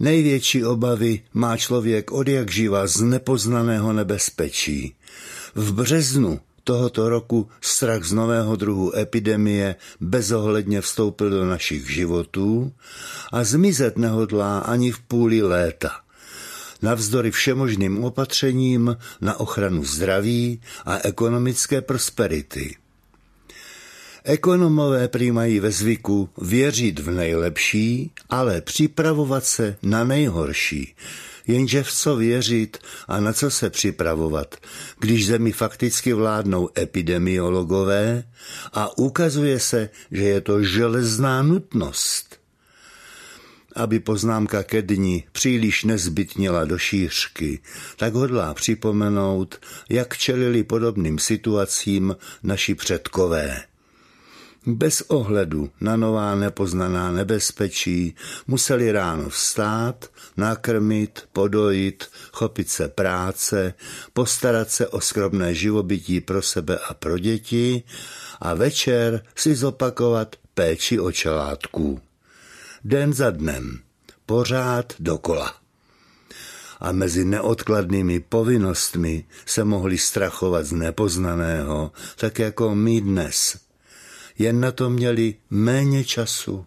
Největší obavy má člověk od jak živa z nepoznaného nebezpečí. V březnu tohoto roku strach z nového druhu epidemie bezohledně vstoupil do našich životů a zmizet nehodlá ani v půli léta. Navzdory všemožným opatřením na ochranu zdraví a ekonomické prosperity. Ekonomové prý mají ve zvyku věřit v nejlepší, ale připravovat se na nejhorší. Jenže v co věřit a na co se připravovat, když zemi fakticky vládnou epidemiologové a ukazuje se, že je to železná nutnost. Aby poznámka ke dni příliš nezbytněla do šířky, tak hodlá připomenout, jak čelili podobným situacím naši předkové. Bez ohledu na nová nepoznaná nebezpečí museli ráno vstát, nakrmit, podojit, chopit se práce, postarat se o skromné živobytí pro sebe a pro děti a večer si zopakovat péči o čelátku. Den za dnem, pořád dokola a mezi neodkladnými povinnostmi se mohli strachovat z nepoznaného, tak jako my dnes – jen na to měli méně času